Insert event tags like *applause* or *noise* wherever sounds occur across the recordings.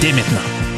dès maintenant.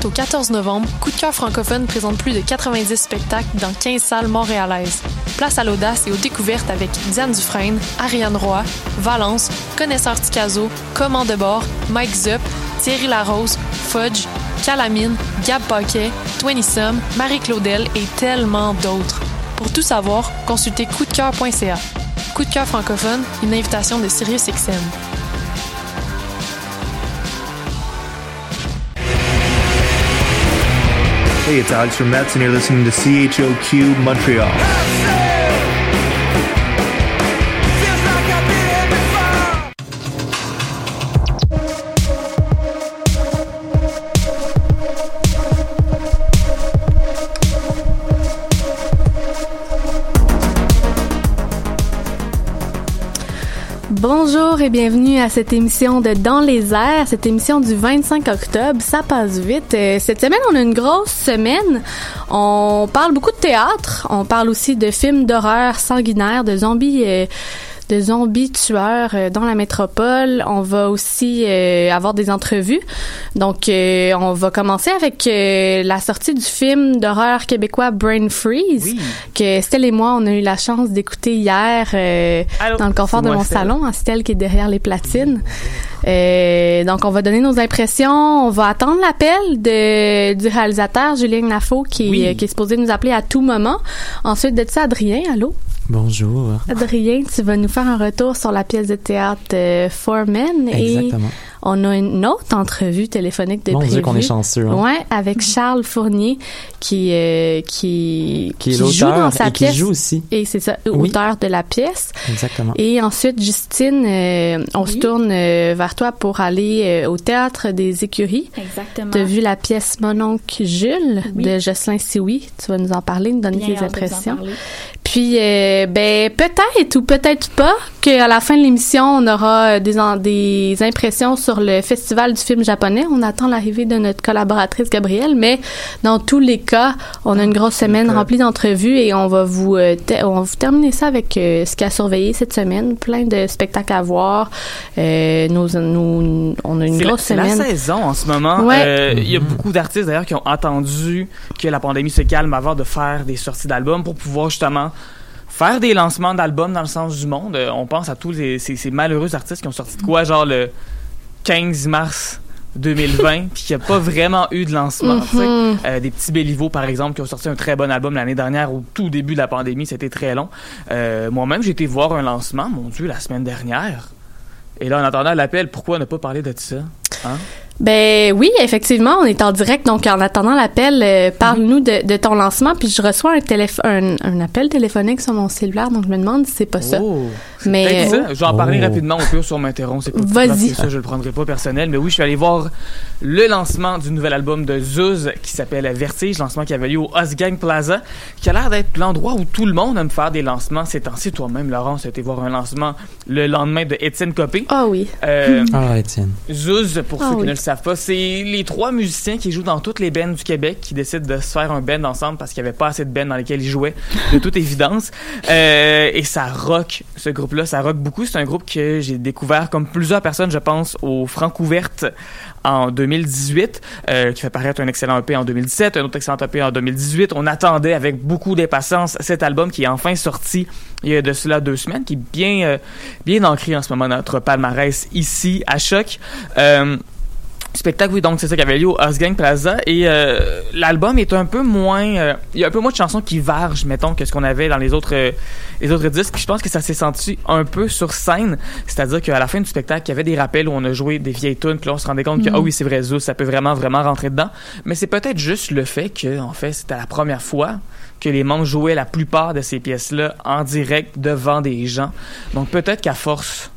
Du 4 au 14 novembre, Coup de cœur francophone présente plus de 90 spectacles dans 15 salles montréalaises. Place à l'audace et aux découvertes avec Diane Dufresne, Ariane Roy, Valence, Connaisseur Ticazo, Command de bord, Mike Zup, Thierry Larose, Fudge, Calamine, Gab Paquet, Twenty Sum, Marie Claudel et tellement d'autres. Pour tout savoir, consultez coupdecoeur.ca. Coup de cœur francophone, une invitation de Sirius XM. Hey, it's Alex from Mets, and you're listening to CHOQ Montreal. Et bienvenue à cette émission de Dans les airs, cette émission du 25 octobre. Ça passe vite. Euh, Cette semaine, on a une grosse semaine. On parle beaucoup de théâtre. On parle aussi de films d'horreur sanguinaires, de zombies. euh, de zombies tueurs euh, dans la métropole. On va aussi euh, avoir des entrevues. Donc, euh, on va commencer avec euh, la sortie du film d'horreur québécois Brain Freeze, que Estelle et moi, on a eu la chance d'écouter hier euh, Allô, dans le confort de mon Estelle. salon. Estelle qui est derrière les platines. Euh, donc, on va donner nos impressions. On va attendre l'appel de du réalisateur Julien Lafaux qui, Oui. qui est supposé nous appeler à tout moment. Ensuite de ça, Adrien, allô? Bonjour. Adrien, tu vas nous faire un retour sur la pièce de théâtre euh, Four Men Exactement. et on a une autre entrevue téléphonique de Mon Dieu prévue. qu'on est chanceux. Hein? Ouais, avec Charles Fournier qui euh, qui Qui est joue dans sa et qui pièce joue aussi. et c'est ça, Oui. auteur de la pièce. Exactement. Et ensuite, Justine, euh, on se tourne euh, vers toi pour aller euh, au théâtre des écuries. Exactement. Tu as vu la pièce Mon oncle Jules Oui. de Jocelyn Sioui. Tu vas nous en parler, nous donner Bien tes hâte de vous en impressions. parler. Puis, euh, ben, peut-être ou peut-être pas qu'à la fin de l'émission, on aura euh, des, des impressions sur le festival du film japonais. On attend l'arrivée de notre collaboratrice Gabrielle, mais dans tous les cas, on a une grosse semaine remplie d'entrevues et on va vous, euh, on va vous terminer ça avec euh, ce qui a surveillé cette semaine. Plein de spectacles à voir. Euh, nos, nos- on a une la, grosse c'est la semaine. saison en ce moment. Ouais. Euh, Il y a beaucoup d'artistes d'ailleurs qui ont attendu que la pandémie se calme avant de faire des sorties d'albums pour pouvoir justement faire des lancements d'albums dans le sens du monde. On pense à tous les, ces, ces malheureux artistes qui ont sorti de quoi, genre le 15 mars 2020, *laughs* puis qu'il n'y a pas vraiment eu de lancement. Mhm. Euh, des petits Béliveau, par exemple, qui ont sorti un très bon album l'année dernière au tout début de la pandémie. C'était très long. Euh, Moi-même, j'ai été voir un lancement, mon Dieu, la semaine dernière. Et là, en attendant l'appel, pourquoi ne pas parler de ça? Hein? Ben oui, effectivement, on est en direct, donc en attendant l'appel, euh, parle-nous de, de ton lancement, puis je reçois un, un, un appel téléphonique sur mon cellulaire, donc je me demande si c'est pas. Oh. Ça. Je vais en parler Oh. rapidement au pire sur m'interrompt. C'est Vas-y. Ça, je le prendrai pas personnel. Mais oui, je suis allé voir le lancement du nouvel album de Zuz qui s'appelle Vertige, lancement qui avait lieu au Osgang Plaza, qui a l'air d'être l'endroit où tout le monde aime faire des lancements ces temps-ci. Toi-même, Laurence, a été voir un lancement le lendemain de Étienne Copé. ah oui. Euh, Ah, Étienne. Zuz, pour Ah ceux qui oui. ne le savent pas, c'est les trois musiciens qui jouent dans toutes les bands du Québec qui décident de se faire un band ensemble parce qu'il n'y avait pas assez de bands dans lesquels ils jouaient, de toute *laughs* évidence. Euh, et ça rock, ce groupe-là, ça rock beaucoup. C'est un groupe que j'ai découvert, comme plusieurs personnes, je pense, au Francouverte en 2018, euh, qui fait paraître un excellent EP en 2017, un autre excellent EP en 2018. On attendait avec beaucoup d'impatience cet album qui est enfin sorti il y a de cela deux semaines, qui est bien, euh, bien ancré en ce moment dans notre palmarès ici à Choc. Euh, spectacle, oui, donc c'est ça qui avait lieu au Osgang Plaza. Et euh, l'album est un peu moins. euh, il y a un peu moins de chansons qui vargent, mettons, que ce qu'on avait dans les autres, euh, les autres disques. Je pense que ça s'est senti un peu sur scène. C'est-à-dire qu'à la fin du spectacle, il y avait des rappels où on a joué des vieilles tunes, puis là, on se rendait compte que, ah oui, c'est vrai, Zeus, ça peut vraiment, vraiment rentrer dedans. Mais c'est peut-être juste le fait que, en fait, c'était la première fois que les membres jouaient la plupart de ces pièces-là en direct devant des gens. Donc peut-être qu'à force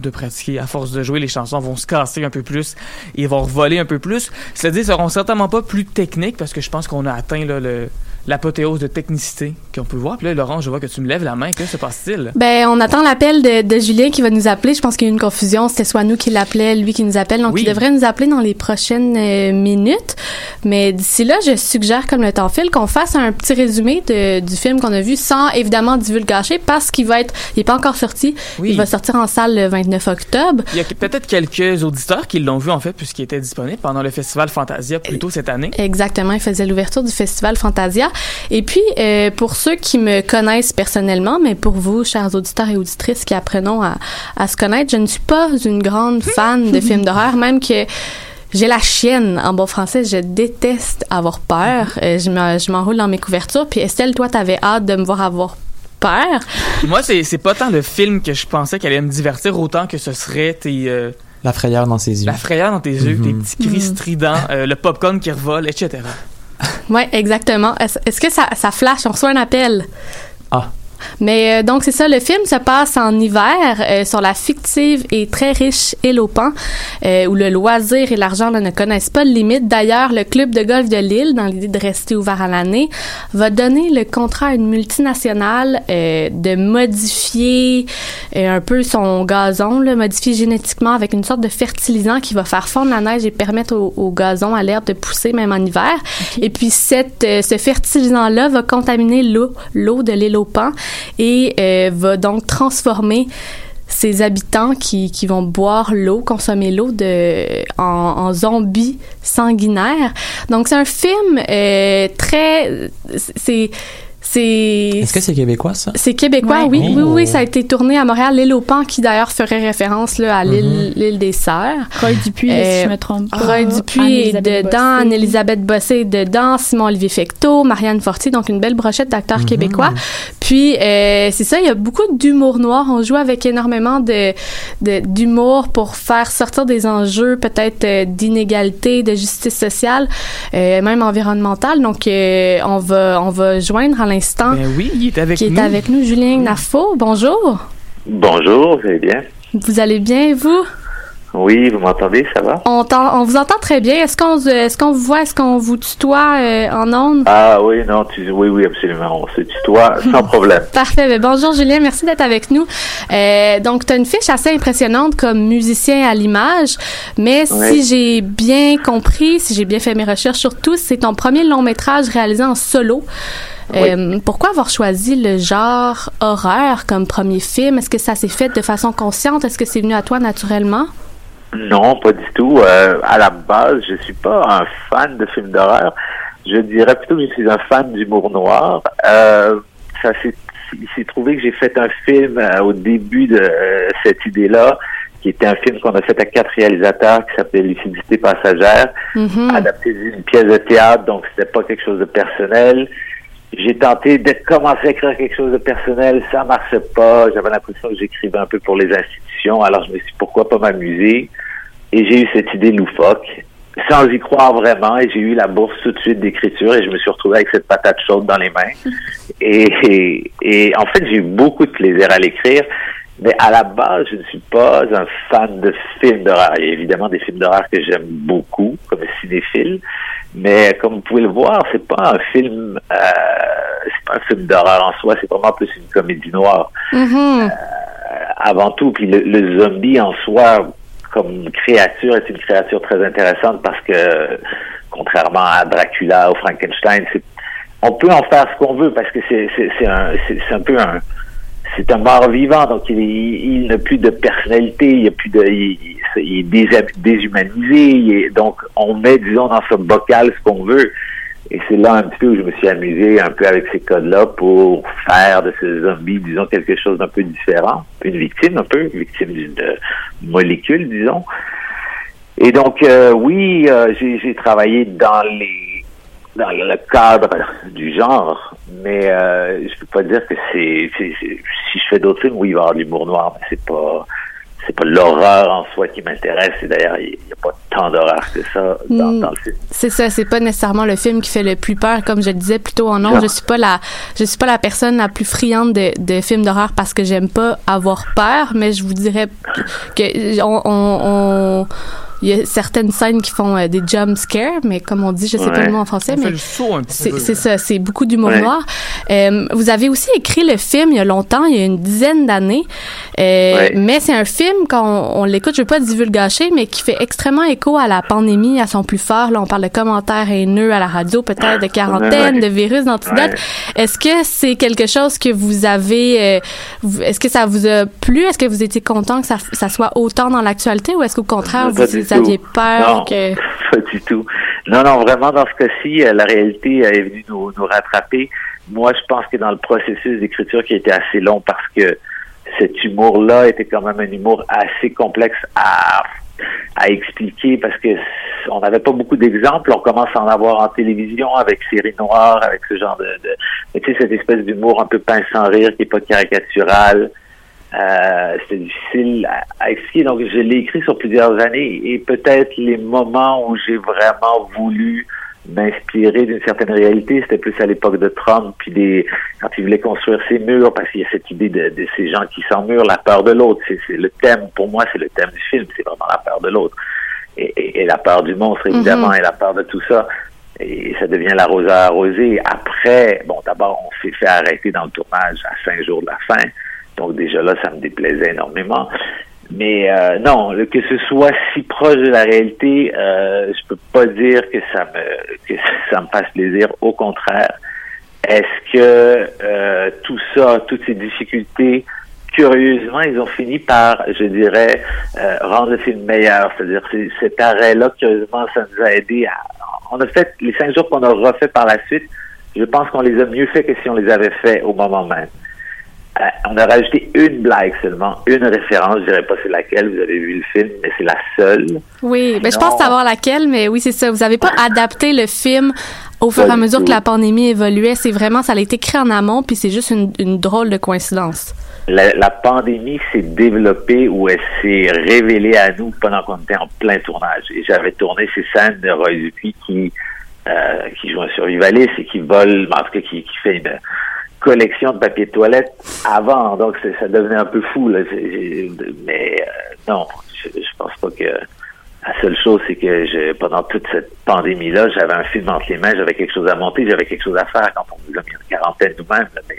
de pratiquer, à force de jouer, les chansons vont se casser un peu plus et vont voler un peu plus. Ils seront certainement pas plus techniques parce que je pense qu'on a atteint là, le, l'apothéose de technicité qu'on peut voir. Puis là, Laurent, je vois que tu me lèves la main. Que se passe-t-il? Ben, on attend l'appel de, de Julien qui va nous appeler. Je pense qu'il y a eu une confusion. C'était soit nous qui l'appelait, lui qui nous appelle. Donc, Oui. il devrait nous appeler dans les prochaines euh, minutes. Mais d'ici là, je suggère, comme le temps file, qu'on fasse un petit résumé de, du film qu'on a vu sans évidemment divulgacher parce qu'il va être, il est pas encore sorti. Oui. Il va sortir en salle le 29 octobre. Il y a peut-être quelques auditeurs qui l'ont vu en fait puisqu'il était disponible pendant le festival Fantasia plus tôt cette année. Exactement, il faisait l'ouverture du festival Fantasia. Et puis, euh, pour ceux qui me connaissent personnellement, mais pour vous, chers auditeurs et auditrices qui apprenons à, à se connaître, je ne suis pas une grande fan de films d'horreur, même que j'ai la chienne en bon français. Je déteste avoir peur. Euh, je me- je m'enroule dans mes couvertures. Puis Estelle, toi, t'avais hâte de me voir avoir peur. Moi, c'est, c'est pas tant le film que je pensais qu'elle allait me divertir autant que ce serait tes, euh, La frayeur dans ses yeux. la frayeur dans tes yeux, tes Mhm. petits cris stridents, euh, le popcorn qui revole, etc. Ouais, exactement. Est-ce est-ce que ça, ça flash? On reçoit un appel. Ah. Mais euh, donc c'est ça, le film se passe en hiver euh, sur la fictive et très riche île aux Pans, euh, où le loisir et l'argent là, ne connaissent pas de limite. D'ailleurs, le club de golf de l'île, dans l'idée de rester ouvert à l'année, va donner le contrat à une multinationale euh, de modifier euh, un peu son gazon, là, modifier génétiquement avec une sorte de fertilisant qui va faire fondre la neige et permettre au, au gazon, à l'herbe de pousser même en hiver. Et puis cette, euh, ce fertilisant-là va contaminer l'eau, l'eau de l'île aux Pans et euh, va donc transformer ces habitants qui, qui vont boire l'eau, consommer l'eau de en, en zombies sanguinaires. Donc c'est un film euh, très c'est c'est Est-ce que c'est québécois, ça? c'est québécois, Ouais. oui, oui, Oh. oui, ça a été tourné à Montréal, l'île aux Pans, qui d'ailleurs ferait référence là, à l'île, l'île des Sœurs. Roy Dupuis, Euh, si je me trompe pas. Roy Dupuis est dedans, Bossé. Anne-Elisabeth Bossé est dedans, Simon-Olivier Fecteau, Marianne Fortier, donc une belle brochette d'acteurs québécois. Puis, euh, c'est ça, il y a beaucoup d'humour noir. On joue avec énormément de d'humour pour faire sortir des enjeux peut-être euh, d'inégalité, de justice sociale, euh, même environnementale. Donc, euh, on va on va joindre à l'instant Ben oui, il est avec qui est avec nous, Julien Nafo. Bonjour. Bonjour, vous allez bien? Vous allez bien, vous? Oui, vous m'entendez, ça va? On, on vous entend très bien. Est-ce qu'on, se- est-ce qu'on vous voit? Est-ce qu'on vous tutoie euh, en ondes? Ah oui, non, tu, oui, oui, absolument. On se tutoie sans *laughs* problème. Parfait. Ben, bonjour Julien, merci d'être avec nous. Euh, donc, tu as une fiche assez impressionnante comme musicien à l'image, mais si j'ai bien compris, si j'ai bien fait mes recherches surtout, c'est ton premier long métrage réalisé en solo. Euh, pourquoi avoir choisi le genre horreur comme premier film? Est-ce que ça s'est fait de façon consciente? Est-ce que c'est venu à toi naturellement? Non, pas du tout. Euh, à la base, je suis pas un fan de films d'horreur. Je dirais plutôt que je suis un fan d'humour noir. Euh, ça s'est, il s'est trouvé que j'ai fait un film euh, au début de euh, cette idée-là, qui était un film qu'on a fait à quatre réalisateurs, qui s'appelait Lucidité passagère. Mhm. adapté d'une pièce de théâtre, donc c'était pas quelque chose de personnel. J'ai tenté de commencer à écrire quelque chose de personnel, ça marchait pas. J'avais l'impression que j'écrivais un peu pour les alors je me suis dit pourquoi pas m'amuser? Et j'ai eu cette idée loufoque, sans y croire vraiment, et j'ai eu la bourse tout de suite d'écriture, et je me suis retrouvé avec cette patate chaude dans les mains. *laughs* Et, et, et en fait, j'ai eu beaucoup de plaisir à l'écrire, Mais à la base, je ne suis pas un fan de films d'horreur. Il y a évidemment des films d'horreur que j'aime beaucoup, comme cinéphile. Mais comme vous pouvez le voir, c'est pas un film, euh, c'est pas un film d'horreur en soi. C'est vraiment plus une comédie noire. Mhm. Avant tout, puis le, zombie en soi, comme créature, est une créature très intéressante parce que, contrairement à Dracula ou Frankenstein, on peut en faire ce qu'on veut parce que c'est un c'est un peu un c'est un mort vivant. Donc il, il, n'a plus de personnalité il a plus de il, il- il est dés- déshumanisé il donc on met disons dans ce bocal ce qu'on veut et c'est là un petit peu où je me suis amusé un peu avec ces codes-là pour faire de ce zombie, disons, quelque chose d'un peu différent. Une victime un peu, victime d'une euh, molécule, disons. Et donc, euh, oui, euh, j'ai travaillé dans les dans le cadre du genre, mais euh, je peux pas dire que c'est si je fais d'autres films, oui, il va y avoir l'humour noir, mais c'est pas c'est pas l'horreur en soi qui m'intéresse. Et d'ailleurs, il n'y a pas tant d'horreur que ça dans, Mm. dans le film. C'est ça, c'est pas nécessairement le film qui fait le plus peur, comme je le disais plutôt en nom. Non. Je suis pas la, je suis pas la personne la plus friande de, de films d'horreur parce que j'aime pas avoir peur, mais je vous dirais que on, on, on- il y a certaines scènes qui font euh, des jump scares, mais comme on dit, je sais pas le mot en français, On mais le saut un petit c'est peu. c'est ça, c'est beaucoup d'humour Ouais. noir. Euh, vous avez aussi écrit le film il y a longtemps, il y a une dizaine d'années, Euh, Ouais. mais c'est un film quand on, on l'écoute, je veux pas divulgacher, mais qui fait extrêmement écho à la pandémie à son plus fort. Là, on parle de commentaires haineux à la radio, peut-être de quarantaine, Ouais. de virus, d'antidote. Est-ce que c'est quelque chose que vous avez, euh, est-ce que ça vous a plu? Est-ce que vous étiez content que ça, ça soit autant dans l'actualité ou est-ce qu'au contraire, vous, vous aviez peur Non, que... *laughs* pas du tout. Non, non, vraiment, dans ce cas-ci, euh, la réalité est venue nous, nous rattraper. Moi, je pense que dans le processus d'écriture qui était assez long parce que cet humour-là était quand même un humour assez complexe à, à expliquer parce que on n'avait pas beaucoup d'exemples. On commence à en avoir en télévision avec Série Noire, avec ce genre de, de mais tu sais, cette espèce d'humour un peu pince sans rire qui est pas caricatural. Euh, c'est difficile à, à expliquer. Donc, je l'ai écrit sur plusieurs années et peut-être les moments où j'ai vraiment voulu m'inspirer d'une certaine réalité, c'était plus à l'époque de Trump, puis des quand il voulait construire ses murs, parce qu'il y a cette idée de, de ces gens qui s'emmurent, la peur de l'autre. C'est, c'est le thème, pour moi, c'est le thème du film, c'est vraiment la peur de l'autre. Et, et- et la peur du monstre, évidemment, Mhm. et la peur de tout ça. Et ça devient l'arroseur arrosé. Après, bon, d'abord, on s'est fait arrêter dans le tournage à cinq jours de la fin. Donc déjà là, ça me déplaisait énormément. Mais euh, non, que ce soit si proche de la réalité, euh, je peux pas dire que ça me que ça me fasse plaisir. Au contraire, est-ce que euh, tout ça, toutes ces difficultés, curieusement, ils ont fini par, je dirais, euh, rendre le film meilleur? C'est-à-dire, c'est- cet arrêt-là, curieusement, ça nous a aidé à. On a fait les cinq jours qu'on a refait par la suite. Je pense qu'on les a mieux fait que si on les avait fait au moment même. Euh, on a rajouté une blague seulement, une référence, je dirais pas c'est laquelle, vous avez vu le film, mais c'est la seule. Oui, ben, je pense savoir laquelle, mais oui, c'est ça. Vous avez pas adapté le film au fur et à mesure tout. que la pandémie évoluait. C'est vraiment, ça a été créé en amont, puis c'est juste une, une drôle de coïncidence. La, la pandémie s'est développée ou elle s'est révélée à nous pendant qu'on était en plein tournage. Et j'avais tourné ces scènes de Roy Dupuis qui, euh, qui joue un survivaliste et qui vole, en tout cas qui, qui fait une collection de papier de toilette avant. Donc ça devenait un peu fou. Là. Mais euh, non, je, je pense pas que... La seule chose, c'est que je, pendant toute cette pandémie-là, j'avais un film entre les mains, j'avais quelque chose à monter, j'avais quelque chose à faire quand on nous a mis une quarantaine nous-mêmes. Mais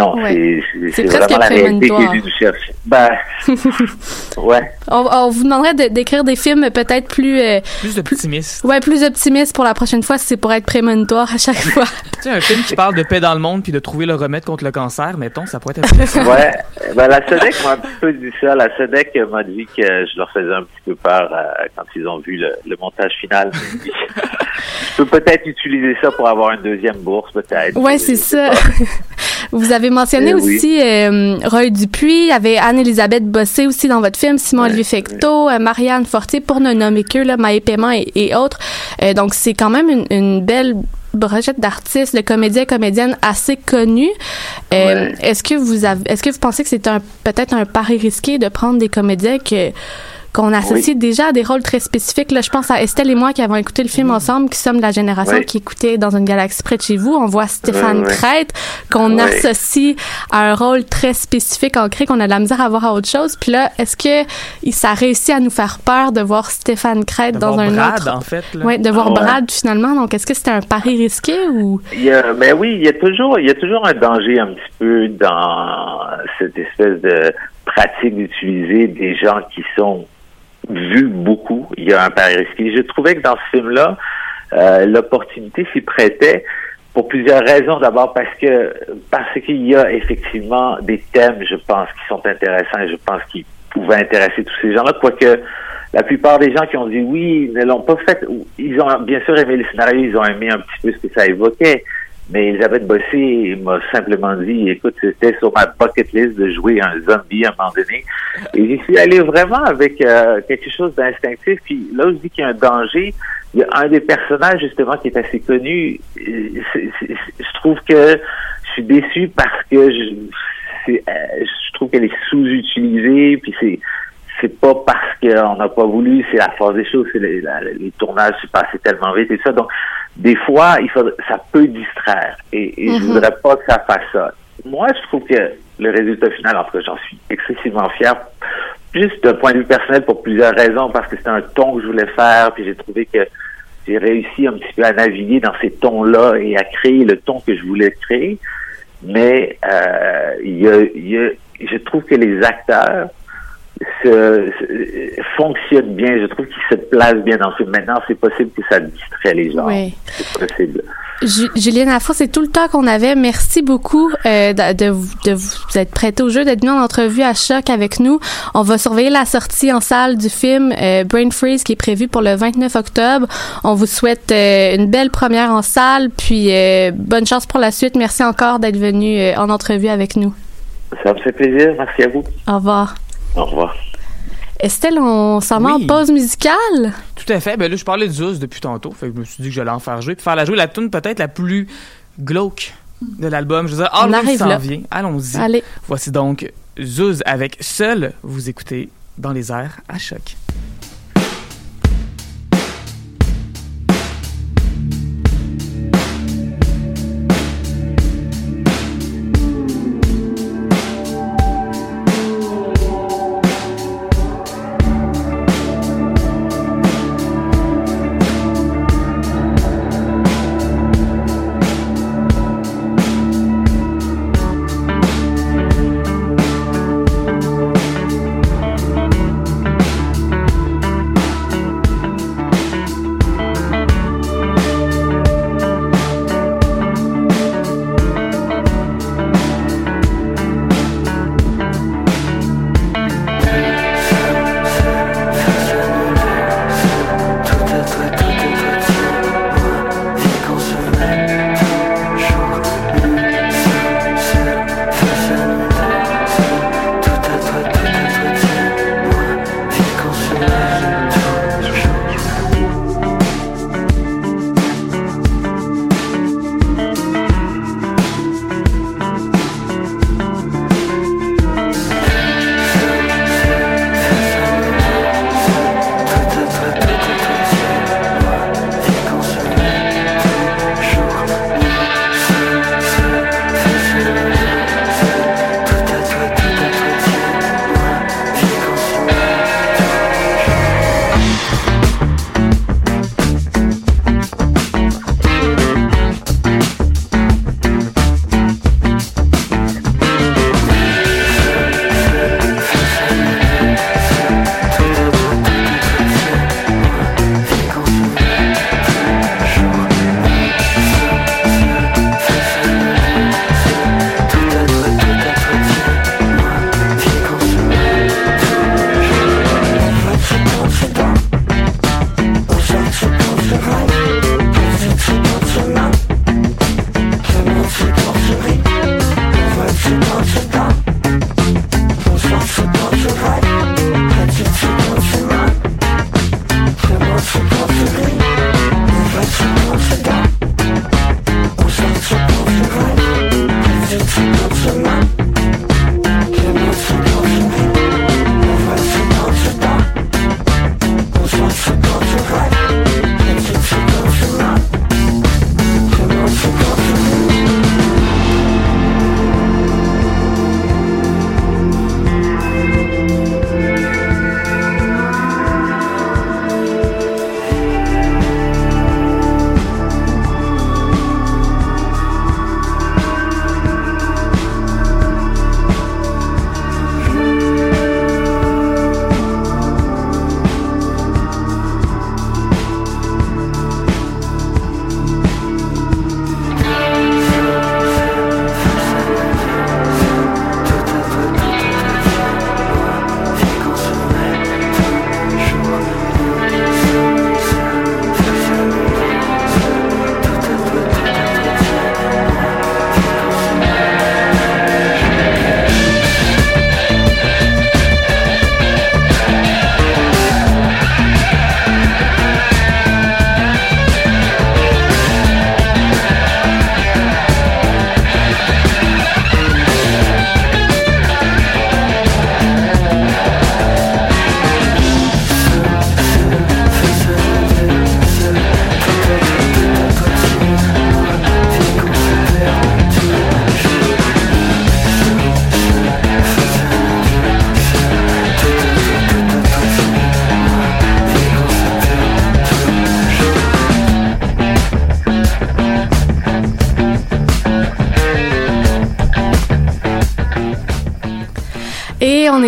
non, Ouais. c'est- vraiment la réalité qui est prémonitoire. venue nous chercher. Ben, *laughs* ouais. On, on vous demanderait de- d'écrire des films peut-être plus, euh, Plus d'optimisme. ouais, plus optimistes pour la prochaine fois, si c'est pour être prémonitoire à chaque *laughs* fois. Tu sais, un film qui parle de paix dans le monde puis de trouver le remède contre le cancer, mettons, ça pourrait être intéressant. *laughs* Ouais, ben la SEDEC m'a un petit peu dit ça. La SEDEC m'a dit que je leur faisais un petit peu peur euh, quand ils ont vu le, le montage final. je peux peut-être utiliser ça pour avoir une deuxième bourse, peut-être. Ouais, c'est ça. Vous avez mentionné Eh oui. aussi euh, Roy Dupuis, il y avait Anne-Elisabeth Bossé aussi dans votre film, Simon-Olivier Fecteau, euh, Marianne Fortier, pour ne nommer que, là, Maë Paiement et, et autres. Euh, donc, c'est quand même une, une belle brochette d'artistes, de comédiens et comédiennes assez connus. Euh, Ouais. Est-ce que vous avez, est-ce que vous pensez que c'est un peut-être un pari risqué de prendre des comédiens que qu'on associe déjà à des rôles très spécifiques. Là, je pense à Estelle et moi qui avons écouté le film ensemble, qui sommes de la génération Oui. qui écoutait dans une galaxie près de chez vous. On voit Stéphane. Crête qu'on associe à un rôle très spécifique, ancré, qu'on a de la misère à voir à autre chose. Puis là, est-ce que il- ça réussit à nous faire peur de voir Stéphane Crête dans un Brad, autre... en fait. Là. Ouais, de voir Ah ouais. Brad finalement. Donc, est-ce que c'était un pari risqué ou? Il y a, mais oui, il y a toujours, il y a toujours un danger un petit peu dans cette espèce de pratique d'utiliser des gens qui sont vus beaucoup. Il y a un pari risqué. Je trouvais que dans ce film-là, euh, l'opportunité s'y prêtait pour plusieurs raisons. D'abord parce que parce qu'il y a effectivement des thèmes, je pense, qui sont intéressants et je pense qu'ils pouvaient intéresser tous ces gens-là, quoique la plupart des gens qui ont dit oui ne l'ont pas fait. Ils ont bien sûr aimé le scénario, ils ont aimé un petit peu ce que ça évoquait. Mais Elisabeth Bossé m'a simplement dit, écoute, c'était sur ma bucket list de jouer un zombie à un moment donné. Et j'y suis allé vraiment avec euh, quelque chose d'instinctif. Puis là où je dis qu'il y a un danger, il y a un des personnages justement qui est assez connu. Je trouve que je suis déçu parce que je, euh, je trouve qu'elle est sous-utilisée. Puis c'est c'est pas parce qu'on n'a pas voulu, c'est la force des choses, c'est les, les tournages c'est passé tellement vite et ça. Donc, des fois, il faut, ça peut distraire. Et, et je Mhm. voudrais pas que ça fasse ça. Moi, je trouve que le résultat final, en tout cas, j'en suis excessivement fier. Juste d'un point de vue personnel pour plusieurs raisons, parce que c'était un ton que je voulais faire, puis j'ai trouvé que j'ai réussi un petit peu à naviguer dans ces tons-là et à créer le ton que je voulais créer. Mais euh, y a, y a- je trouve que les acteurs se, se- fonctionnent bien. Je trouve qu'ils se placent bien dans film. Maintenant, c'est possible que ça distrait les gens. Oui. C'est possible. Ju- Julienne Lafont, c'est tout le temps qu'on avait. Merci beaucoup euh, de, de, vous- de vous être prêté au jeu, d'être venu en entrevue à Choc avec nous. On va surveiller la sortie en salle du film euh, Brain Freeze qui est prévu pour le 29 octobre. On vous souhaite euh, une belle première en salle, puis bonne chance pour la suite. Merci encore d'être venu en entrevue avec nous. Ça me fait plaisir. Merci à vous. Au revoir. Au revoir. Estelle, on s'en va Oui. en pause musicale? Tout à fait. Ben là, je parlais de Zeus depuis tantôt. Fait que je me suis dit que j'allais en faire jouer. Puis faire la jouer la tune peut-être la plus glauque de l'album. Je veux dire, On Halloween arrive s'en là. vient. Allons-y. Allez. Voici donc Zeus avec Seul. Vous écoutez dans les airs à choc.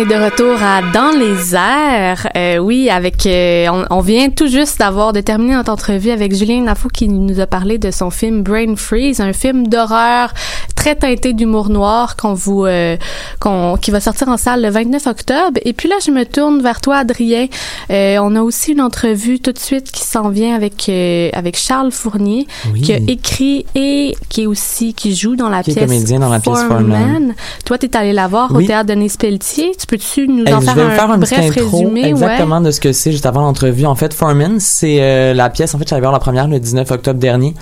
Est de retour à Dans les airs. Euh, oui, avec euh, on, on vient tout juste d'avoir de terminer notre entrevue avec Julien Nafou qui nous a parlé de son film Brain Freeze, un film d'horreur très teinté d'humour noir qu'on vous euh, qu'on qui va sortir en salle le 29 octobre. Et puis là, je me tourne vers toi, Adrien. Euh, on a aussi une entrevue tout de suite qui s'en vient avec euh, avec Charles Fournier, Oui. qui a écrit et qui est aussi qui joue dans la Qui est pièce comédien dans la pièce Foreman. Toi, t'es allé la voir Oui. au théâtre Denis Pelletier. Tu peux-tu nous en je faire vais un, faire un petit bref intro résumé? exactement de ce que c'est juste avant l'entrevue. En fait, Foreman, c'est euh, la pièce. En fait, j'allais voir la première le 19 octobre dernier.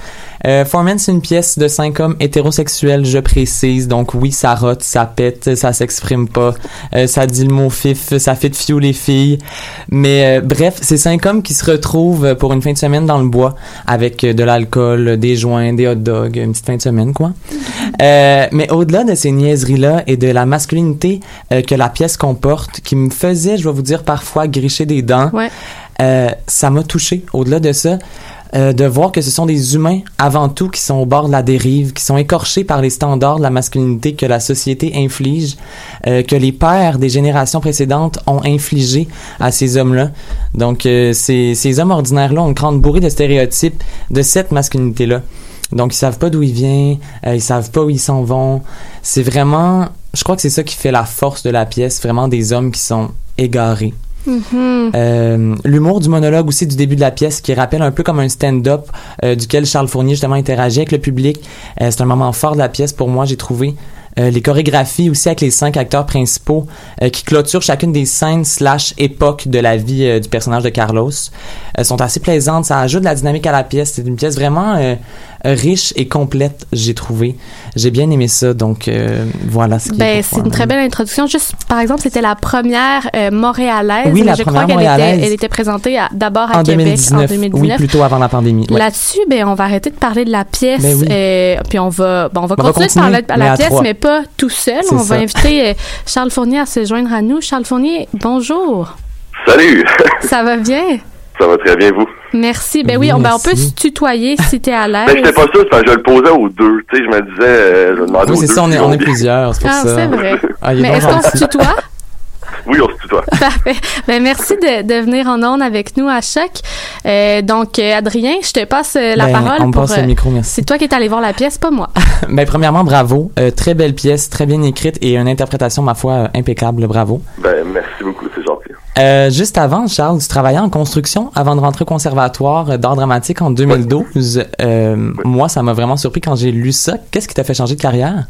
Euh, Foreman, c'est une pièce de cinq hommes hétérosexuels, je précise. Donc oui, ça rote, ça pète, ça s'exprime pas, euh, ça dit le mot fif, ça fait de fiou les filles. Mais euh, bref, c'est cinq hommes qui se retrouvent pour une fin de semaine dans le bois avec de l'alcool, des joints, des hot dogs, une petite fin de semaine quoi. Mais au-delà de ces niaiseries-là et de la masculinité que la pièce comporte, qui me faisait, je vais vous dire, parfois gricher des dents, Ouais. euh, ça m'a touché. Au-delà de ça, euh, de voir que ce sont des humains avant tout qui sont au bord de la dérive, qui sont écorchés par les standards de la masculinité que la société inflige, euh, que les pères des générations précédentes ont infligé à ces hommes-là. Donc, euh, ces, ces hommes ordinaires-là ont une grande bourrée de stéréotypes de cette masculinité-là. Donc, ils savent pas d'où ils viennent, ils savent pas où ils s'en vont. C'est vraiment, je crois que c'est ça qui fait la force de la pièce, vraiment des hommes qui sont égarés. Mhm. Euh, L'humour du monologue aussi du début de la pièce qui rappelle un peu comme un stand-up euh, duquel Charles Fournier justement interagit avec le public. Euh, c'est un moment fort de la pièce pour moi, j'ai trouvé. Les chorégraphies aussi avec les cinq acteurs principaux qui clôturent chacune des scènes slash époques de la vie du personnage de Carlos sont assez plaisantes. Ça ajoute de la dynamique à la pièce. C'est une pièce vraiment riche et complète, j'ai trouvé. J'ai bien aimé ça, donc euh, voilà ce qui Ben, c'est une très belle introduction. Juste, par exemple, c'était la première euh, montréalaise. Oui, la je première crois qu'elle était, montréalaise. elle était présentée à- d'abord à en Québec 2019. en 2019. Oui, plutôt avant la pandémie. Ouais. Là-dessus, ben, on va arrêter de parler de la pièce. Ben oui. euh, puis on va, bon, on va On va continuer de parler de la pièce, mais pas tout seul. On va inviter euh, Charles Fournier à se joindre à nous. Charles Fournier, bonjour. Salut! Ça va bien? *laughs* Ça va très bien, vous? Merci. Ben oui, on, ben, on peut se tutoyer si t'es à l'aise. Ben, j'étais pas sûr, parce que je le posais aux deux. Tu sais, je me disais, euh, je demandais Oui, aux c'est deux ça, on est, on plusieurs, c'est pour Ah, ça. c'est vrai. Ah, Mais est-ce qu'on se tutoie? *laughs* Oui, on se tutoie. *laughs* Parfait. Ben, merci de, de venir en ondes avec nous à Choc. Euh, donc, euh, Adrien, je te passe euh, la Ben, parole. On me pour, passe le micro, merci. C'est toi qui es allé voir la pièce, pas moi. *laughs* Ben, premièrement, bravo. Euh, très belle pièce, très bien écrite et une interprétation, ma foi, impeccable. Bravo. Ben, Euh, juste avant, Charles, tu travaillais en construction avant de rentrer au conservatoire d'art dramatique en 2012. Euh, Moi, ça m'a vraiment surpris quand j'ai lu ça. Qu'est-ce qui t'a fait changer de carrière?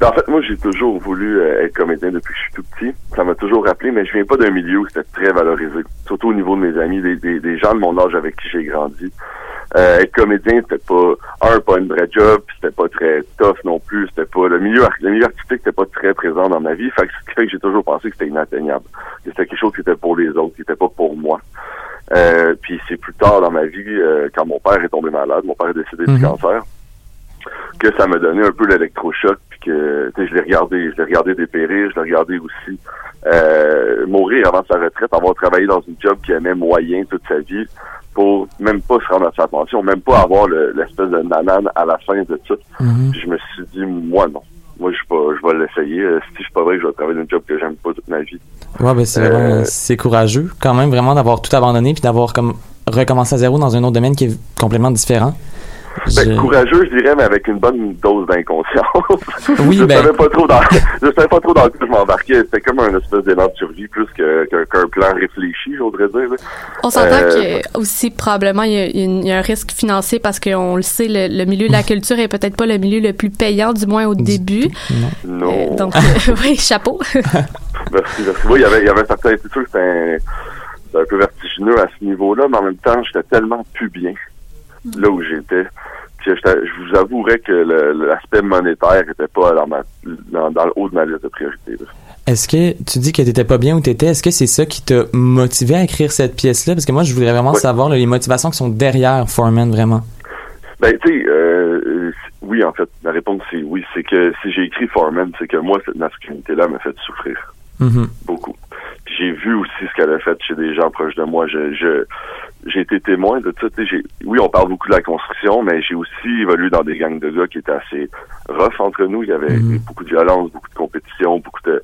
Ben, en fait, moi, j'ai toujours voulu euh, être comédien depuis que je suis tout petit. Ça m'a toujours rappelé, mais je viens pas d'un milieu où c'était très valorisé. Surtout au niveau de mes amis, des, des, des gens de mon âge avec qui j'ai grandi. Euh, être comédien, c'était pas, un, pas une vraie job, c'était pas très tough non plus. C'était pas, le milieu, le milieu artistique c'était pas très présent dans ma vie. Fait que ce qui fait que j'ai toujours pensé que c'était inatteignable. Que c'était quelque chose qui était pour les autres, qui était pas pour moi. Euh, puis c'est plus tard dans ma vie, euh, quand mon père est tombé malade, mon père est décédé Mhm. du cancer, que ça m'a donné un peu l'électrochoc, puis que tu sais, je l'ai regardé, je l'ai regardé dépérir, je l'ai regardé aussi euh, mourir avant sa retraite, avoir travaillé dans une job qu'il aimait moyen toute sa vie, pour même pas se rendre à sa pension, même pas avoir le- l'espèce de nanane à la fin de tout. Mhm. Puis je me suis dit, moi non. Moi, je pas, je vais l'essayer. Euh, Si je suis pas vrai, je vais travailler dans une job que j'aime pas toute ma vie. Ouais, ben, c'est Euh, vraiment- c'est courageux, quand même, vraiment, d'avoir tout abandonné puis d'avoir comme recommencé à zéro dans un autre domaine qui est complètement différent. Ben, courageux, je dirais, mais avec une bonne dose d'inconscience. *laughs* Oui, je ben- savais pas trop dans, je savais pas trop dans quoi je m'embarquais. C'était comme un espèce d'élan de survie plus que- qu'un plan réfléchi, j'oserais dire. On s'entend Euh, que aussi probablement il y, a, il y a une- il y a un risque financier parce qu'on le sait, le, le milieu de la *laughs* culture est peut-être pas le milieu le plus payant, du moins au début. Non. Euh, donc, *laughs* euh, oui, chapeau. Merci, merci. Oui, il y avait, il y avait un certain, c'est sûr que c'était un, c'était un peu vertigineux à ce niveau-là, mais en même temps, j'étais tellement plus bien là où j'étais. que j'étais- je vous avouerais que l'aspect monétaire était pas dans, ma, dans, dans le haut de ma liste de priorités. Est-ce que tu dis que t'étais pas bien où t'étais? Est-ce que c'est ça qui t'a motivé à écrire cette pièce-là? Parce que moi, je voudrais vraiment savoir là, les motivations qui sont derrière Foreman, vraiment. Ben, tu sais, euh, euh, oui, en fait, la réponse c'est oui. C'est que si j'ai écrit Foreman, c'est que moi, cette masculinité-là m'a fait souffrir Mhm. beaucoup. Puis j'ai vu aussi ce qu'elle a fait chez des gens proches de moi. Je, je j'ai été témoin de ça. Oui, on parle beaucoup de la construction, mais j'ai aussi évolué dans des gangs de gars qui étaient assez rough entre nous. Il y avait Mhm. beaucoup de violence, beaucoup de compétition, beaucoup de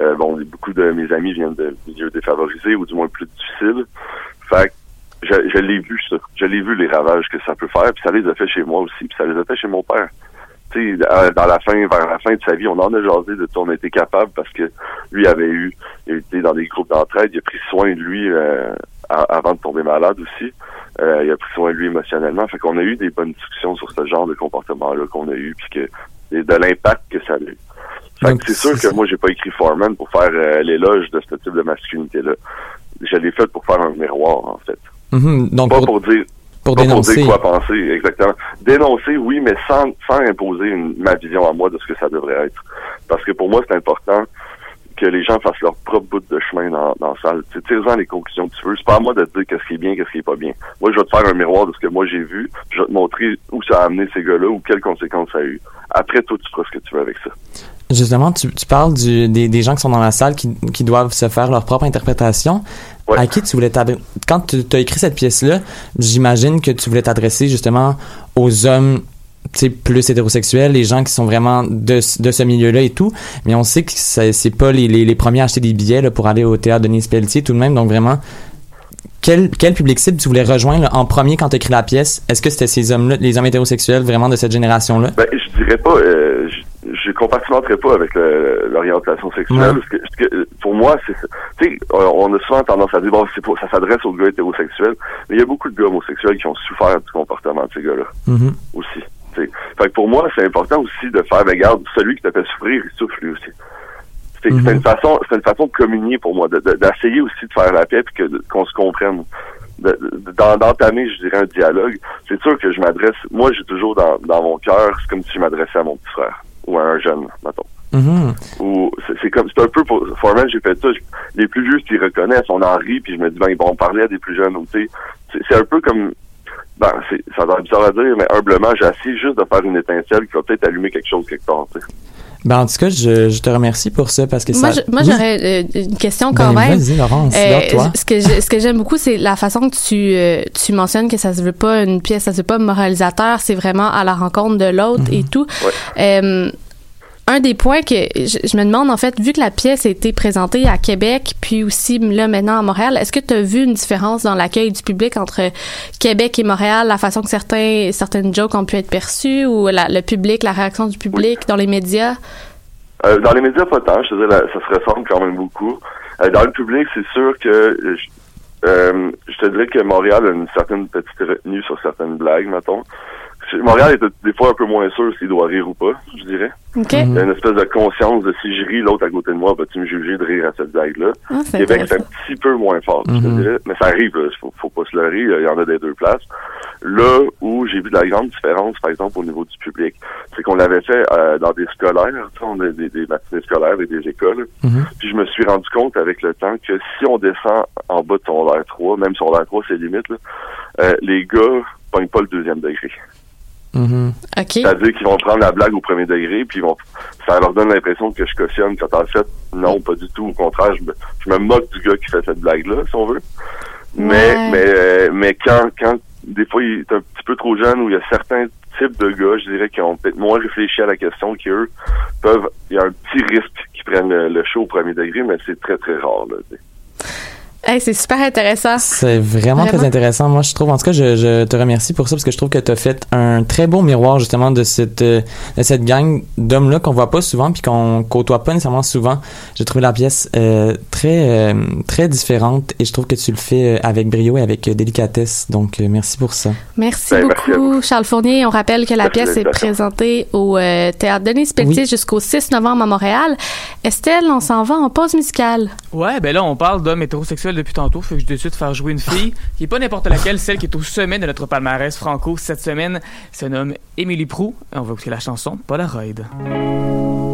euh, bon, beaucoup de mes amis viennent de milieux défavorisés ou du moins plus difficiles. Fait que je, je l'ai vu ça. Je l'ai vu les ravages que ça peut faire. Puis ça les a fait chez moi aussi. Puis ça les a fait chez mon père. Tu sais, à- dans la fin, vers la fin de sa vie, on en a jasé de tout. On a été capable parce que lui avait eu, il été dans des groupes d'entraide. Il a pris soin de lui euh, avant de tomber malade aussi. Euh, il a pris soin de lui émotionnellement. Fait qu'on a eu des bonnes discussions sur ce genre de comportement-là qu'on a eu, puis que et de l'impact que ça a eu. Fait que c'est sûr que moi, j'ai pas écrit Foreman pour faire euh, l'éloge de ce type de masculinité-là. Je l'ai fait pour faire un miroir, en fait. Mhm. Donc, Pas pour, pour dire pour pas dénoncer. pour dire quoi penser, exactement. Dénoncer, oui, mais sans, sans imposer une- ma vision à moi de ce que ça devrait être. Parce que pour moi, c'est important que les gens fassent leur propre bout de chemin dans, dans la salle. Tire-en les conclusions que tu veux. C'est pas à moi de te dire qu'est-ce qui est bien, qu'est-ce qui est pas bien. Moi, je vais te faire un miroir de ce que moi j'ai vu. puis Je vais te montrer où ça a amené ces gars-là ou quelles conséquences ça a eu. Après, toi, tu feras ce que tu veux avec ça. Justement, tu, tu parles du, des, des gens qui sont dans la salle qui, qui doivent se faire leur propre interprétation. Ouais. À qui tu voulais t'adresser? Quand tu as écrit cette pièce-là, j'imagine que tu voulais t'adresser justement aux hommes plus hétérosexuels, les gens qui sont vraiment de, ce- de ce milieu-là et tout. Mais on sait que c'est pas les, les, les premiers à acheter des billets là, pour aller au théâtre Denise Pelletier tout de même. Donc vraiment, quel, quel public cible tu voulais rejoindre là, en premier quand tu écrit la pièce? Est-ce que c'était ces hommes-là, les hommes hétérosexuels vraiment de cette génération-là? Ben, je dirais pas, euh, je, je compartimenterais pas avec l'orientation sexuelle. Parce que, pour moi, c'est, tu sais, on a souvent tendance à dire bon, pour, ça s'adresse aux gars hétérosexuels, mais il y a beaucoup de gars homosexuels qui ont souffert du comportement de ces gars-là Mhm. aussi. Fait que pour moi, c'est important aussi de faire, ben, regarde, celui qui t'a fait souffrir, il souffre lui aussi. C'est Mhm. une façon, c'est une façon de communier pour moi, de- de- d'essayer aussi de faire la paix puis que qu'on se comprenne. De- de- d'en- D'entamer, je dirais, un dialogue. C'est sûr que je m'adresse, moi, j'ai toujours dans, dans mon cœur, c'est comme si je m'adressais à mon petit frère ou à un jeune, mettons. Mhm. Ou c'est comme c'est un peu pour Foreman, j'ai fait ça. les plus vieux s'ils reconnaissent, on en rit, puis je me dis ben ils vont parler à des plus jeunes. Ou tu sais, c'est- c'est un peu comme ben c'est ça doit être bizarre à dire, mais humblement, j'essaie juste de faire une étincelle qui va peut-être allumer quelque chose quelque part. Ben, en tout cas, je, je te remercie pour ça parce que Moi, ça. je- moi Oui. j'aurais euh, une question quand Ben, même. Vas-y, Laurence, Euh, toi. ce que je- ce que j'aime beaucoup, c'est la façon que tu euh, tu mentionnes que ça se veut pas une pièce, ça se veut pas moralisateur, c'est vraiment à la rencontre de l'autre Mhm. et tout. Euh, un des points que je, je me demande en fait, vu que la pièce a été présentée à Québec, puis aussi là maintenant à Montréal, est-ce que tu as vu une différence dans l'accueil du public entre Québec et Montréal, la façon que certains certaines jokes ont pu être perçues ou la- le public, la réaction du public dans les médias? Euh, dans les médias, pas tant. Je te dirais, la- ça se ressemble quand même beaucoup. Euh, dans le public, c'est sûr que je, euh, je te dirais que Montréal a une certaine petite retenue sur certaines blagues, mettons. Montréal est des fois un peu moins sûr s'il doit rire ou pas, je dirais. OK. Il y a une espèce de conscience de si je ris, l'autre à côté de moi, vas-tu me juger de rire à cette blague-là? Ah, c'est Québec, c'est un petit peu moins fort, je te Mhm. dirais. Mais ça arrive, là. Faut, faut pas se leurrer. Il y en a des deux places. Là où j'ai vu de la grande différence, par exemple, au niveau du public, c'est qu'on l'avait fait euh, dans des scolaires, on a des, des matinées scolaires et des écoles. Mhm. Puis je me suis rendu compte avec le temps que si on descend en bas de secondaire 3, même secondaire 3, c'est limite, là, euh, les gars pognent pas le deuxième degré. Mhm. OK. C'est-à-dire qu'ils vont prendre la blague au premier degré, puis ils vont, ça leur donne l'impression que je cautionne quand en fait, non, pas du tout. Au contraire, je me, je me moque du gars qui fait cette blague-là, si on veut. Mais, Ouais. mais, euh, mais quand, quand, des fois, il est un petit peu trop jeune, où il y a certains types de gars, je dirais, qui ont peut-être moins réfléchi à la question, qui eux, peuvent, il y a un petit risque qu'ils prennent le, le show au premier degré, mais c'est très, très rare, là, tu sais. Hey, c'est super intéressant. C'est vraiment, très intéressant. Moi, je trouve, en tout cas, je, je te remercie pour ça parce que je trouve que tu as fait un très beau miroir justement de cette, euh, de cette gang d'hommes-là qu'on voit pas souvent puis qu'on côtoie pas nécessairement souvent. J'ai trouvé la pièce euh, très, euh, très différente et je trouve que tu le fais avec brio et avec délicatesse. Donc, euh, merci pour ça. Merci Ben, merci beaucoup, Charles Fournier. On rappelle que la Merci pièce est présentée au euh, Théâtre Denis Pelletier Oui. jusqu'au 6 novembre à Montréal. Estelle, on s'en va en pause musicale. Ouais, ben là, on parle d'hommes hétérosexuels depuis tantôt, fait que je décide de faire jouer une fille qui est pas n'importe laquelle, celle qui est au sommet de notre palmarès franco cette semaine. Se nomme Émilie Prou. On va écouter la chanson Polaroid.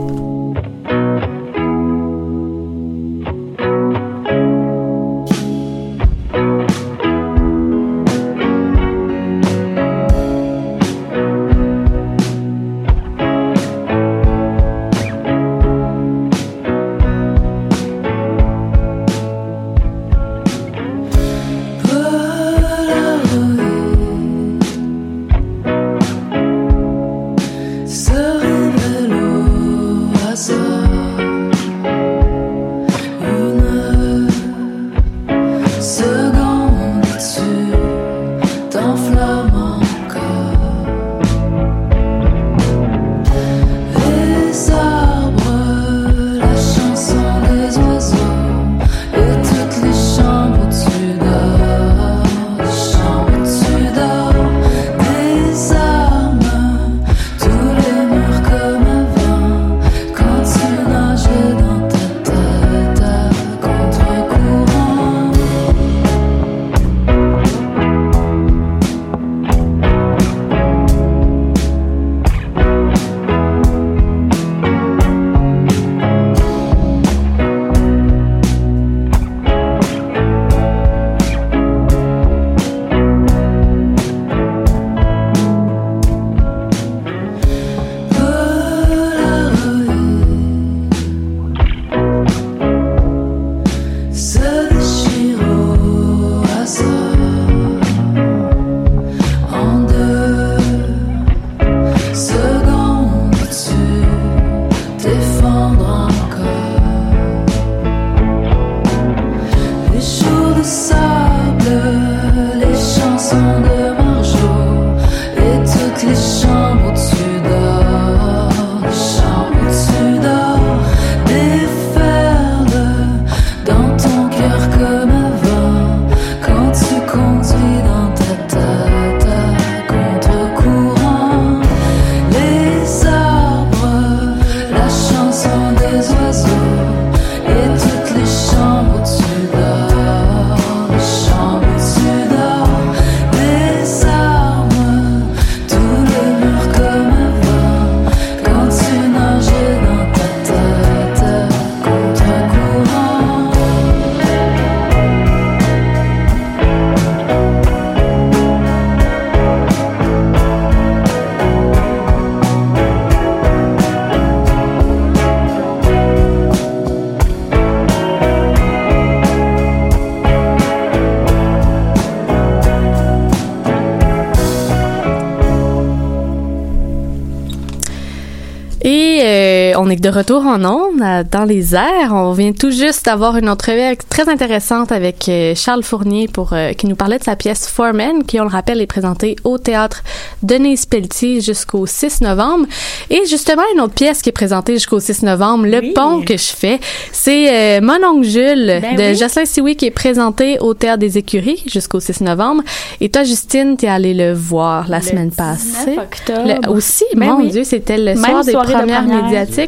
Et euh, on est de retour en ondes, dans les airs. On vient tout juste d'avoir une entrevue très intéressante avec euh, Charles Fournier pour euh, qui nous parlait de sa pièce Foreman, qui, on le rappelle, est présentée au théâtre Denise Pelletier jusqu'au 6 novembre. Et justement, une autre pièce qui est présentée jusqu'au 6 novembre, Le Oui. pont que je fais, c'est euh, Mon oncle Jules Ben de oui. Jocelyn Sioui qui est présenté au théâtre des Écuries jusqu'au 6 novembre. Et toi, Justine, t'es allée le voir la Le semaine 19 passée. octobre. Le- aussi, Ben mon oui. Dieu, c'était le Même soir des de premières première. médiatiques.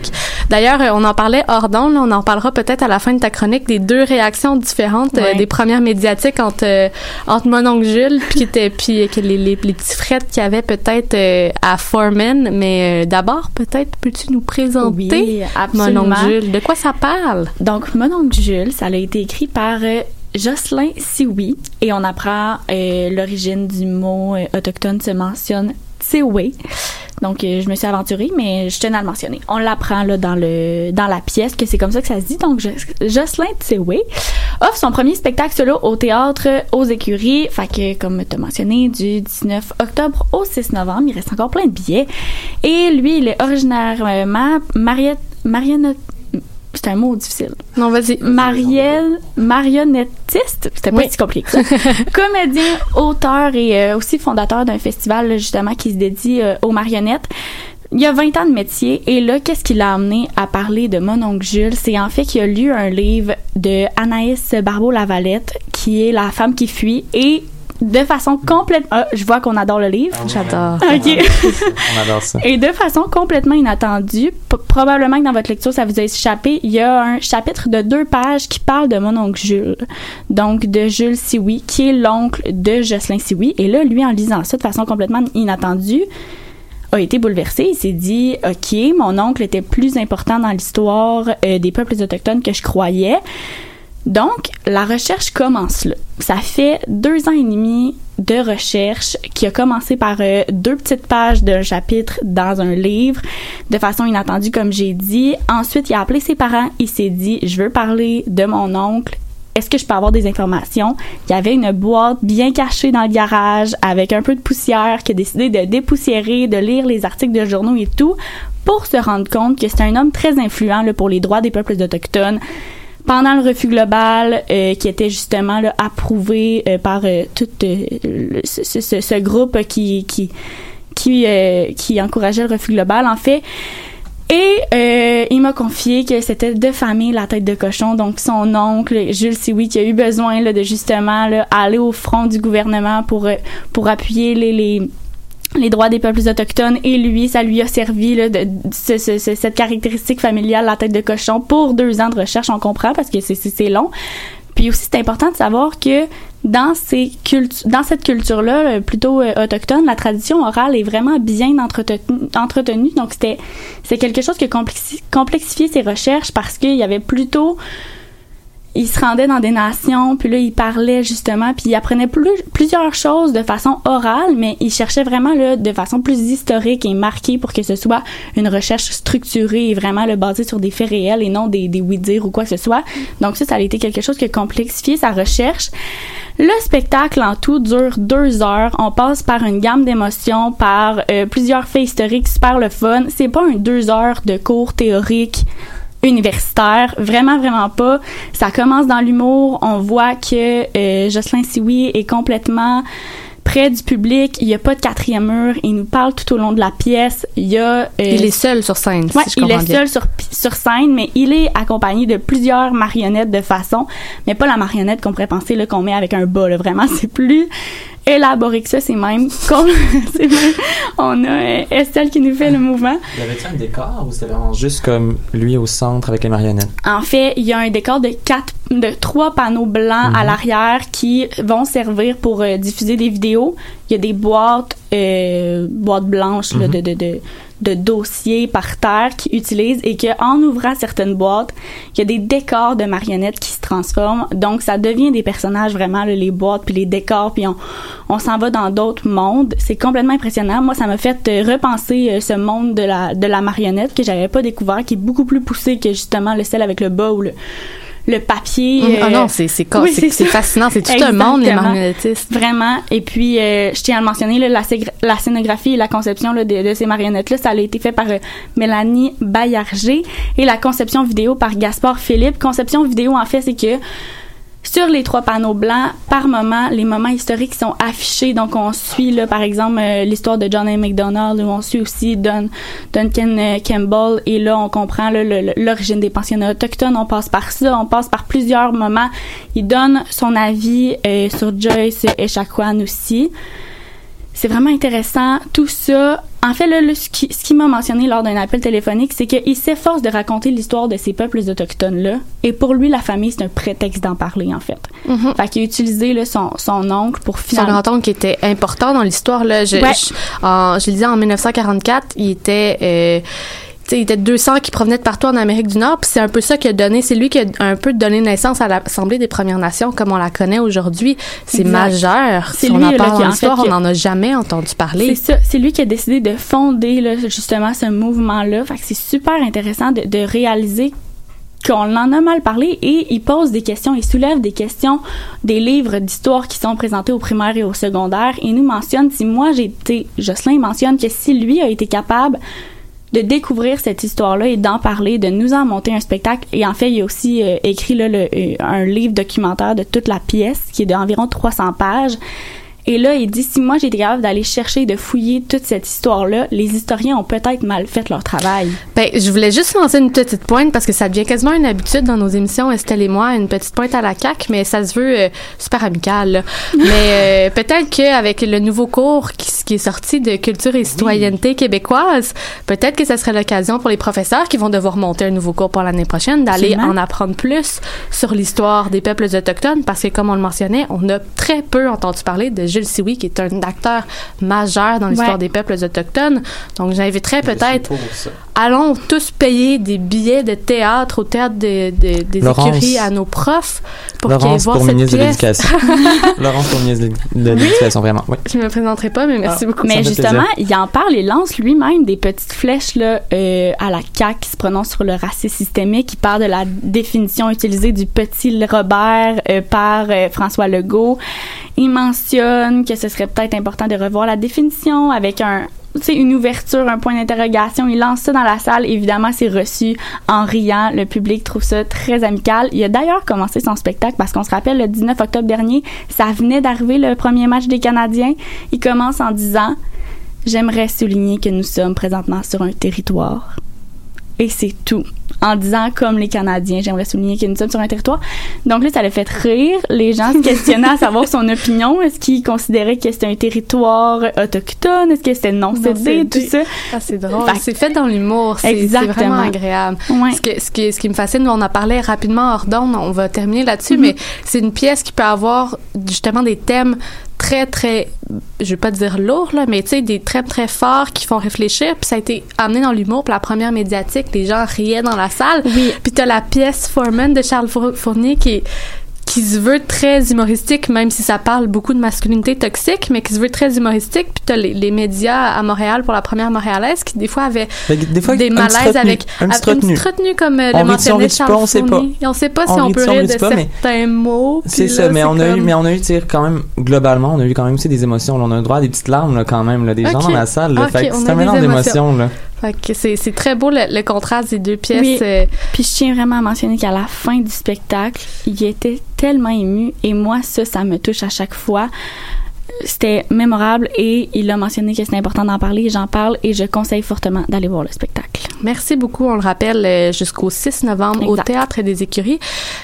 D'ailleurs, euh, on en parlait hors d'onde, on en parlera peut-être à la fin de ta chronique des deux réactions différentes euh, des premières médiatiques entre euh, entre mon oncle Jules *laughs* puis qui était puis euh, les, les, les petits frettes qu'il y avait peut-être euh, à Foreman, mais d'abord peut-être peux-tu nous présenter Oui, mon absolument. oncle Jules, de quoi ça parle? Donc, Mon oncle Jules, ça a été écrit par Jocelyn Sioui et on apprend l'origine du mot autochtone se mentionne Tsiwe. Donc, euh, je me suis aventurée, mais je tenais à le mentionner. On l'apprend dans le dans la pièce que c'est comme ça que ça se dit. Donc, Jo- Jocelyn Tsiwe offre son premier spectacle solo au théâtre aux écuries. Fait que, comme tu as mentionné, du 19 octobre au 6 novembre, il reste encore plein de billets. Et lui, il est originairement mariette, marionnette, c'est un mot difficile. Non, vas-y. Marielle, marionnettiste, c'était pas Oui. si compliqué. *laughs* Comédien, auteur et euh, aussi fondateur d'un festival justement qui se dédie euh, aux marionnettes. Il y a 20 ans de métier et là, qu'est-ce qui l'a amené à parler de mon oncle Jules? C'est en fait qu'il a lu un livre de Anaïs Barbeau-Lavalette qui est La femme qui fuit et de façon complète... Ah, je vois qu'on adore le livre. J'adore. OK. *laughs* On adore ça. Et de façon complètement inattendue, probablement que dans votre lecture, ça vous a échappé, il y a un chapitre de deux pages qui parle de mon oncle Jules. Donc, de Jules Sioui, qui est l'oncle de Jocelyn Sioui. Et là, lui, en lisant ça de façon complètement inattendue, a été bouleversé. Il s'est dit, OK, mon oncle était plus important dans l'histoire euh, des peuples autochtones que je croyais. Donc, la recherche commence là. Ça fait deux ans et demi de recherche qui a commencé par euh, deux petites pages d'un chapitre dans un livre, de façon inattendue, comme j'ai dit. Ensuite, il a appelé ses parents. Il s'est dit, je veux parler de mon oncle. Est-ce que je peux avoir des informations? Il y avait une boîte bien cachée dans le garage avec un peu de poussière qui a décidé de dépoussiérer, de lire les articles de journaux et tout pour se rendre compte que c'est un homme très influent pour les droits des peuples autochtones pendant le refus global euh, qui était justement approuvé euh, par euh, tout ce, groupe qui qui qui, encourageait le refus global en fait. Et il m'a confié que c'était de famille la tête de cochon, donc son oncle Jules Sioui qui a eu besoin de justement aller au front du gouvernement pour pour appuyer les les droits des peuples autochtones et lui, ça lui a servi là, de, de ce- ce- ce- cette caractéristique familiale, la tête de cochon, pour deux ans de recherche, on comprend, parce que c'est- long. Puis aussi, c'est important de savoir que dans ces dans cette culture-là, euh, plutôt euh, autochtone, la tradition orale est vraiment bien entretenue. entretenue. Donc, c'était c'est quelque chose qui a complexi- complexifié ses recherches parce qu'il y avait plutôt il se rendait dans des nations, puis là, il parlait justement, puis il apprenait plus, plusieurs choses de façon orale, mais il cherchait vraiment là, de façon plus historique et marquée pour que ce soit une recherche structurée et vraiment le basée sur des faits réels et non des, oui-dire ou quoi que ce soit. Donc ça, ça a été quelque chose qui a complexifié sa recherche. Le spectacle en tout dure deux heures. On passe par une gamme d'émotions, par euh, plusieurs faits historiques super le fun. C'est pas un deux heures de cours théoriques universitaire, vraiment vraiment pas. Ça commence dans l'humour, on voit que euh, Jocelyn Sioui est complètement près du public, il y a pas de quatrième mur, il nous parle tout au long de la pièce, il y a euh, Il est seul sur scène, Ouais, si je il est bien. seul sur, sur scène, mais il est accompagné de plusieurs marionnettes de façon, mais pas la marionnette qu'on pourrait penser qu'on met avec un bas. Là, vraiment, *laughs* c'est plus élaboré que ça. C'est même, *laughs* même- on a euh, Estelle qui nous fait le mouvement. Y avait-tu un décor ou c'était vraiment juste comme lui au centre avec les marionnettes? En fait, il y a un décor de quatre, de trois panneaux blancs à l'arrière qui vont servir pour euh, diffuser des vidéos. Il y a des boîtes, euh, boîtes blanches là, de, de, de, de dossiers par terre qu'ils utilisent et que en ouvrant certaines boîtes, il y a des décors de marionnettes qui se transforment. Donc, ça devient des personnages vraiment, là, les boîtes puis les décors, puis on, on s'en va dans d'autres mondes. C'est complètement impressionnant. Moi, ça m'a fait euh, repenser euh, ce monde de la, de la marionnette que j'avais pas découvert, qui est beaucoup plus poussé que justement le sel avec le bas le papier. Mm, ah euh, non, c'est c'est oui, fascinant, c'est tout un monde les marionnettistes. Vraiment. Et puis, euh, je tiens à le mentionner, là, la, scénographie et la conception là, de, de ces marionnettes-là, ça a été fait par euh, Mélanie Bayarger et la conception vidéo par Gaspard Philippe. Conception vidéo, en fait, c'est que sur les trois panneaux blancs, par moment, les moments historiques sont affichés. Donc, on suit, là, par exemple, euh, l'histoire de John A. MacDonald, où on suit aussi Dun- Duncan euh, Campbell. Et là, on comprend l'origine des pensionnats autochtones. On passe par ça. On passe par plusieurs moments. Il donne son avis euh, sur Joyce Echaquan aussi. C'est vraiment intéressant. Tout ça, en fait, là, ce qui, ce qui m'a mentionné lors d'un appel téléphonique, c'est qu'il s'efforce de raconter l'histoire de ces peuples autochtones-là. Et pour lui, la famille, c'est un prétexte d'en parler, en fait. Mhm. Fait qu'il a utilisé là, son, son oncle pour Son finalement... grand-oncle qui était important dans l'histoire là, je, Ouais. je, en- je le disais en 1944, il était euh, il était 200 qui provenaient de partout en Amérique du Nord, puis c'est un peu ça qui a donné, c'est lui qui a un peu donné naissance à l'Assemblée des Premières Nations comme on la connaît aujourd'hui. C'est majeur. C'est si on lui, en parle en l'histoire, fait, on n'en a jamais entendu C'est parler. ça, c'est lui qui a décidé de fonder là, justement ce mouvement-là. Fait que c'est super intéressant de, de réaliser qu'on en a mal parlé et il pose des questions, il soulève des questions des livres d'histoire qui sont présentés au primaire et au secondaire et nous mentionne si moi j'ai été, Jocelyn mentionne que si lui a été capable de découvrir cette histoire-là et d'en parler, de nous en monter un spectacle. Et en fait, il a aussi euh, écrit là, euh, un livre documentaire de toute la pièce qui est d'environ 300 pages. Et là, il dit, si moi été capable d'aller chercher, de fouiller toute cette histoire-là, les historiens ont peut-être mal fait leur travail. Ben, je voulais juste lancer une petite pointe parce que ça devient quasiment une habitude dans nos émissions, Estelle et moi, une petite pointe à la CAQ, mais ça se veut euh, super amical. là. *laughs* mais euh, peut-être qu'avec le nouveau cours qui, qui est sorti de culture et citoyenneté québécoise, peut-être que ça serait l'occasion pour les professeurs qui vont devoir monter un nouveau cours pour l'année prochaine d'aller en apprendre plus sur l'histoire des peuples autochtones parce que comme on le mentionnait, on a très peu entendu parler de Sioui qui est un acteur majeur dans l'histoire Ouais. des peuples autochtones. Donc j'inviterais peut-être allons tous payer des billets de théâtre au théâtre de- de- des Laurence. écuries à nos profs pour qu'ils voir pour cette ministre de pièce. l'Éducation. *laughs* *laughs* Laurence pour ministre de de l'Éducation, vraiment. Oui. Je me présenterai pas, mais merci beaucoup. Mais justement, plaisir. il en parle et lance lui-même des petites flèches là, euh, à la CAQ qui se prononce sur le racisme systémique. Il parle de la définition utilisée du petit Robert euh, par euh, François Legault. Il mentionne que ce serait peut-être important de revoir la définition avec un une ouverture, un point d'interrogation. Il lance ça dans la salle. Évidemment, c'est reçu en riant. Le public trouve ça très amical. Il a d'ailleurs commencé son spectacle parce qu'on se rappelle, le 19 octobre dernier, ça venait d'arriver le premier match des Canadiens. Il commence en disant J'aimerais souligner que nous sommes présentement sur un territoire. Et c'est tout. En disant, comme les Canadiens, j'aimerais souligner que nous sommes sur un territoire. Donc là, ça l'a fait rire. Les gens se questionnaient à *laughs* savoir son opinion. Est-ce qu'ils considéraient que c'était un territoire autochtone? Est-ce que c'était non cédé? Tout ça? Ah, c'est drôle. C'est fait dans l'humour. C'est vraiment agréable. Ouais. Ce, que, ce, qui, ce qui me fascine, on en parlait rapidement hors d'onde, on va terminer là-dessus, Mhm. mais c'est une pièce qui peut avoir justement des thèmes très, très, je vais pas dire lourds, là, mais tu sais, des thèmes très forts qui font réfléchir. Puis ça a été amené dans l'humour. Puis la première médiatique, les gens riaient dans la salle. Oui. Puis t'as la pièce Foreman de Charles Four- Fournier qui est qui se veut très humoristique, même si ça parle beaucoup de masculinité toxique, mais qui se veut très humoristique. Puis t'as les, les médias à Montréal pour la première montréalaise qui des fois avaient Des fois, malaises retenu, avec un petit retenu. retenue comme euh, On le mentionnait dessus pas, Charles on sait pas. Et on sait pas si On peut rire de pas, certains mots. C'est ça, mais on a eu, mais on a eu, quand même, globalement, on a eu quand même aussi des émotions. là. On a eu droit à des petites larmes, là, quand même, là, des gens dans la salle. Là, Ok, fait c'est un mélange émotions. d'émotions, là. Fait que c'est c'est très beau le, le contraste des deux pièces. Oui. euh, Puis je tiens vraiment à mentionner qu'à la fin du spectacle, il était tellement ému et moi ça, ça me touche à chaque fois. C'était mémorable et il a mentionné que c'était important d'en parler. J'en parle et je conseille fortement d'aller voir le spectacle. Merci beaucoup. On le rappelle euh, jusqu'au 6 novembre au. Théâtre des Écuries.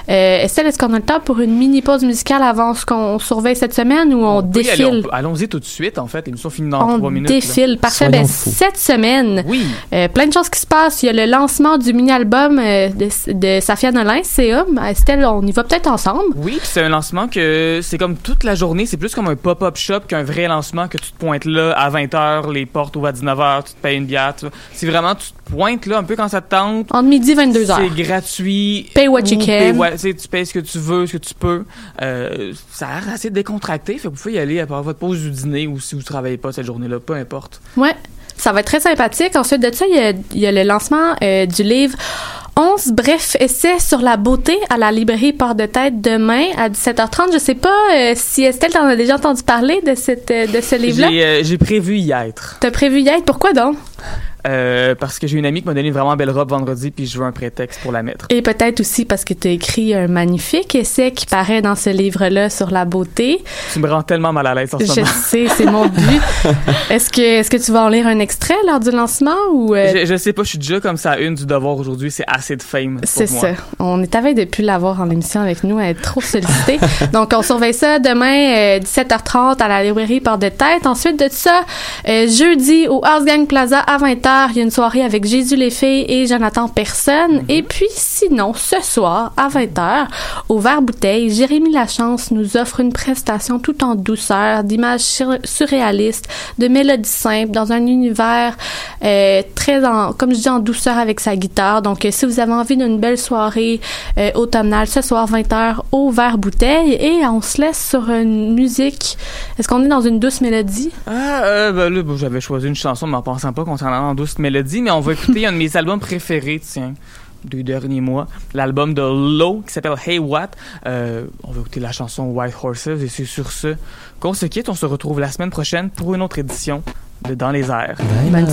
Euh, Estelle, est-ce qu'on a le temps pour une mini pause musicale avant ce qu'on surveille cette semaine ou on, défile? on peut- Allons-y tout de suite, en fait. L'émission finit dans On trois minutes. là. défile. Parfait. Ben, cette semaine, Oui. euh, plein de choses qui se passent. Il y a le lancement du mini-album euh, de, de Safia Nolin, CA. Estelle, on y va peut-être ensemble. Oui, c'est un lancement que c'est comme toute la journée, c'est plus comme un pop-up shop qu'un vrai lancement que tu te pointes là à 20h, les portes ouvrent à 19h, tu te payes une bière. C'est vraiment, tu te pointes là un peu quand ça te tente. Entre midi et 22 heures. C'est gratuit. Pay what you Ou can. pay tu payes ce que tu veux, ce que tu peux. Euh, ça a l'air assez décontracté. Fait que vous pouvez y aller après votre pause du dîner ou si vous travaillez pas cette journée-là, peu importe. Ouais. Ça va être très sympathique. Ensuite de ça, il y a, il y a le lancement euh, du livre 11 bref essais sur la beauté à la librairie Port de Tête demain à 17h30. Je sais pas euh, si Estelle t'en a déjà entendu parler de cette euh, de ce livre-là? J'ai euh, j'ai prévu y être. T'as prévu y être, pourquoi donc? Euh, parce que j'ai une amie qui m'a donné une vraiment belle robe vendredi, puis je veux un prétexte pour la mettre. Et peut-être aussi parce que tu as écrit un magnifique essai qui paraît dans ce livre-là sur la beauté. Tu me rends tellement mal à l'aise en ce Je moment. sais, c'est mon but. *laughs* Est-ce que, est-ce que tu vas en lire un extrait lors du lancement ou euh, Je, je sais pas, je suis déjà comme ça à une du devoir aujourd'hui, c'est assez de fame. c'est ça. On est avec depuis l'avoir en émission avec nous, à être trop sollicité. *laughs* Donc, on surveille ça demain, euh, 17h30 à la librairie Porte de Tête. Ensuite de ça, euh, jeudi au House Gang Plaza à 20h, il y a une soirée avec Jésus les filles et Jonathan Personne. Mhm. Et puis, sinon, ce soir à 20h, au Vert Bouteille, Jérémy Lachance nous offre une prestation tout en douceur, d'images sur- surréalistes, de mélodies simples, dans un univers euh, très en, comme je dis, en douceur avec sa guitare. Donc, euh, si vous avez envie d'une belle soirée euh, automnale, ce soir 20h au Vert Bouteille, et on se laisse sur une musique. Est-ce qu'on est dans une douce mélodie? Ah, ben là, j'avais choisi une chanson, mais en pensant pas qu'on s'en allait en douce mélodie, mais on va écouter un de mes albums préférés, tiens, des derniers mois, l'album de Low qui s'appelle Hey What. Euh, on va écouter la chanson White Horses, et c'est sur ce qu'on se quitte. On se retrouve la semaine prochaine pour une autre édition de Dans les airs. Bonne